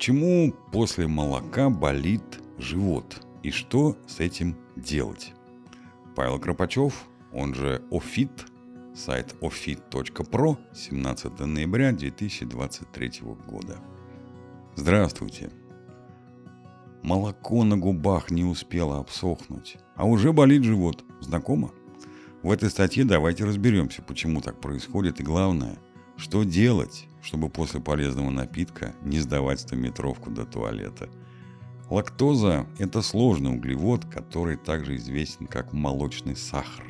Почему после молока болит живот? И что с этим делать? Павел Кропачев, он же Офит, сайт ofit.pro, 17 ноября 2023 года. Здравствуйте. Молоко на губах не успело обсохнуть, а уже болит живот. Знакомо? В этой статье давайте разберемся, почему так происходит и главное, что делать, чтобы после полезного напитка не сдавать 100-метровку до туалета. Лактоза – это сложный углевод, который также известен как молочный сахар.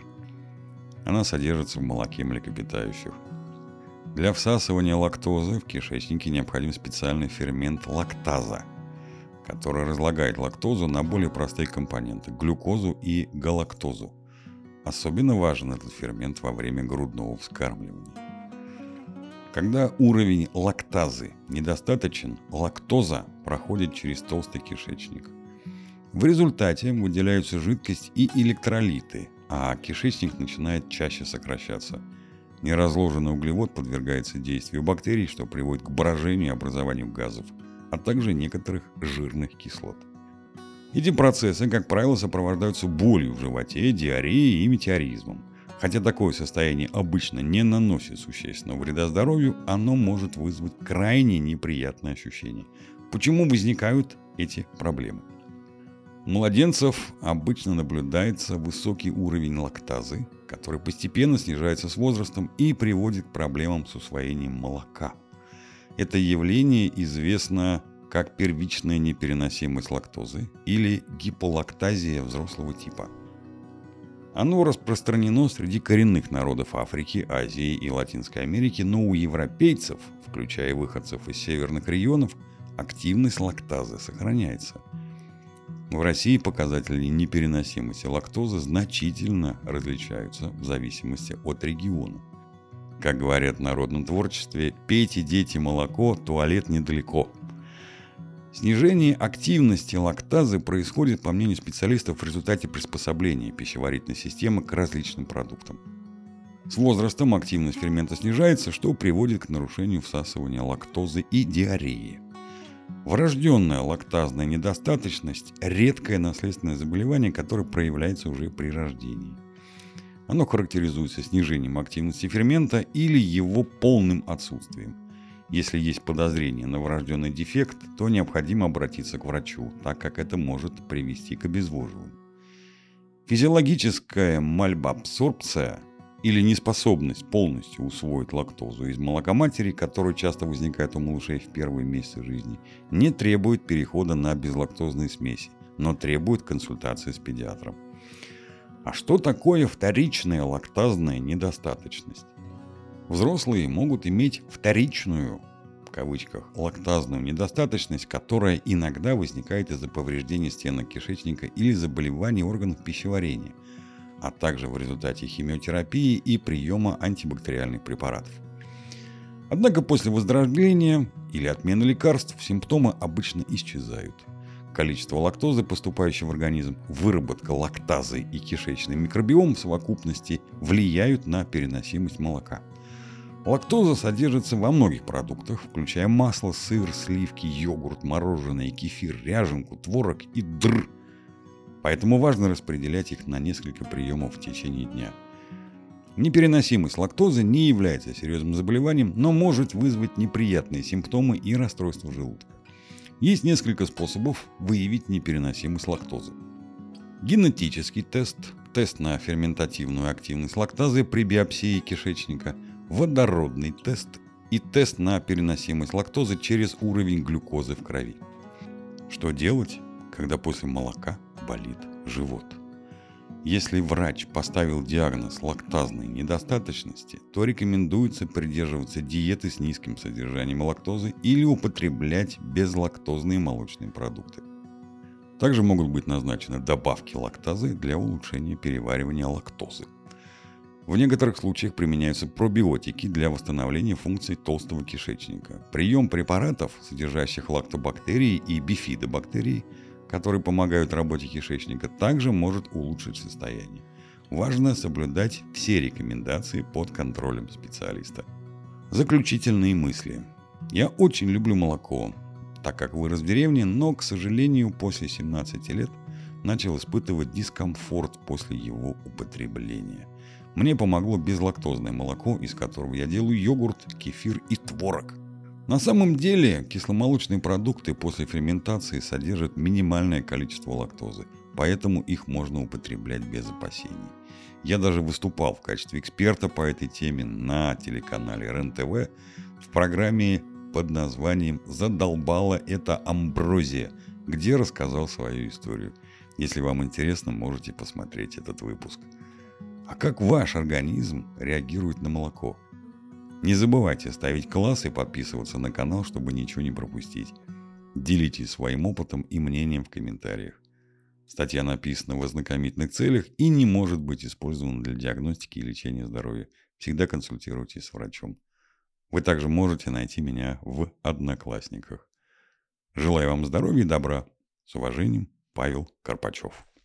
Она содержится в молоке млекопитающих. Для всасывания лактозы в кишечнике необходим специальный фермент лактаза, который разлагает лактозу на более простые компоненты – глюкозу и галактозу. Особенно важен этот фермент во время грудного вскармливания. Когда уровень лактазы недостаточен, лактоза проходит через толстый кишечник. В результате выделяются жидкость и электролиты, а кишечник начинает чаще сокращаться. Неразложенный углевод подвергается действию бактерий, что приводит к брожению и образованию газов, а также некоторых жирных кислот. Эти процессы, как правило, сопровождаются болью в животе, диареей и метеоризмом. Хотя такое состояние обычно не наносит существенного вреда здоровью, оно может вызвать крайне неприятные ощущения. Почему возникают эти проблемы? У младенцев обычно наблюдается высокий уровень лактазы, который постепенно снижается с возрастом и приводит к проблемам с усвоением молока. Это явление известно как первичная непереносимость лактозы или гиполактазия взрослого типа – оно распространено среди коренных народов Африки, Азии и Латинской Америки, но у европейцев, включая выходцев из северных регионов, активность лактазы сохраняется. В России показатели непереносимости лактозы значительно различаются в зависимости от региона. Как говорят в народном творчестве, пейте, дети, молоко, туалет недалеко – Снижение активности лактазы происходит, по мнению специалистов, в результате приспособления пищеварительной системы к различным продуктам. С возрастом активность фермента снижается, что приводит к нарушению всасывания лактозы и диареи. Врожденная лактазная недостаточность – редкое наследственное заболевание, которое проявляется уже при рождении. Оно характеризуется снижением активности фермента или его полным отсутствием – если есть подозрение на врожденный дефект, то необходимо обратиться к врачу, так как это может привести к обезвоживанию. Физиологическая мальбабсорбция или неспособность полностью усвоить лактозу из молока матери, которая часто возникает у малышей в первые месяцы жизни, не требует перехода на безлактозные смеси, но требует консультации с педиатром. А что такое вторичная лактазная недостаточность? Взрослые могут иметь вторичную, в кавычках, лактазную недостаточность, которая иногда возникает из-за повреждения стенок кишечника или заболеваний органов пищеварения, а также в результате химиотерапии и приема антибактериальных препаратов. Однако после выздоровления или отмены лекарств симптомы обычно исчезают. Количество лактозы, поступающей в организм, выработка лактазы и кишечный микробиом в совокупности влияют на переносимость молока – Лактоза содержится во многих продуктах, включая масло, сыр, сливки, йогурт, мороженое, кефир, ряженку, творог и др. Поэтому важно распределять их на несколько приемов в течение дня. Непереносимость лактозы не является серьезным заболеванием, но может вызвать неприятные симптомы и расстройства желудка. Есть несколько способов выявить непереносимость лактозы. Генетический тест, тест на ферментативную активность лактазы при биопсии кишечника – водородный тест и тест на переносимость лактозы через уровень глюкозы в крови. Что делать, когда после молока болит живот? Если врач поставил диагноз лактазной недостаточности, то рекомендуется придерживаться диеты с низким содержанием лактозы или употреблять безлактозные молочные продукты. Также могут быть назначены добавки лактазы для улучшения переваривания лактозы. В некоторых случаях применяются пробиотики для восстановления функций толстого кишечника. Прием препаратов, содержащих лактобактерии и бифидобактерии, которые помогают работе кишечника, также может улучшить состояние. Важно соблюдать все рекомендации под контролем специалиста. Заключительные мысли. Я очень люблю молоко. так как вырос в деревне, но, к сожалению, после 17 лет начал испытывать дискомфорт после его употребления. Мне помогло безлактозное молоко, из которого я делаю йогурт, кефир и творог. На самом деле кисломолочные продукты после ферментации содержат минимальное количество лактозы, поэтому их можно употреблять без опасений. Я даже выступал в качестве эксперта по этой теме на телеканале РЕН-ТВ в программе под названием «Задолбала это амброзия», где рассказал свою историю. Если вам интересно, можете посмотреть этот выпуск. А как ваш организм реагирует на молоко? Не забывайте ставить класс и подписываться на канал, чтобы ничего не пропустить. Делитесь своим опытом и мнением в комментариях. Статья написана в ознакомительных целях и не может быть использована для диагностики и лечения здоровья. Всегда консультируйтесь с врачом. Вы также можете найти меня в Одноклассниках. Желаю вам здоровья и добра. С уважением, Павел Карпачев.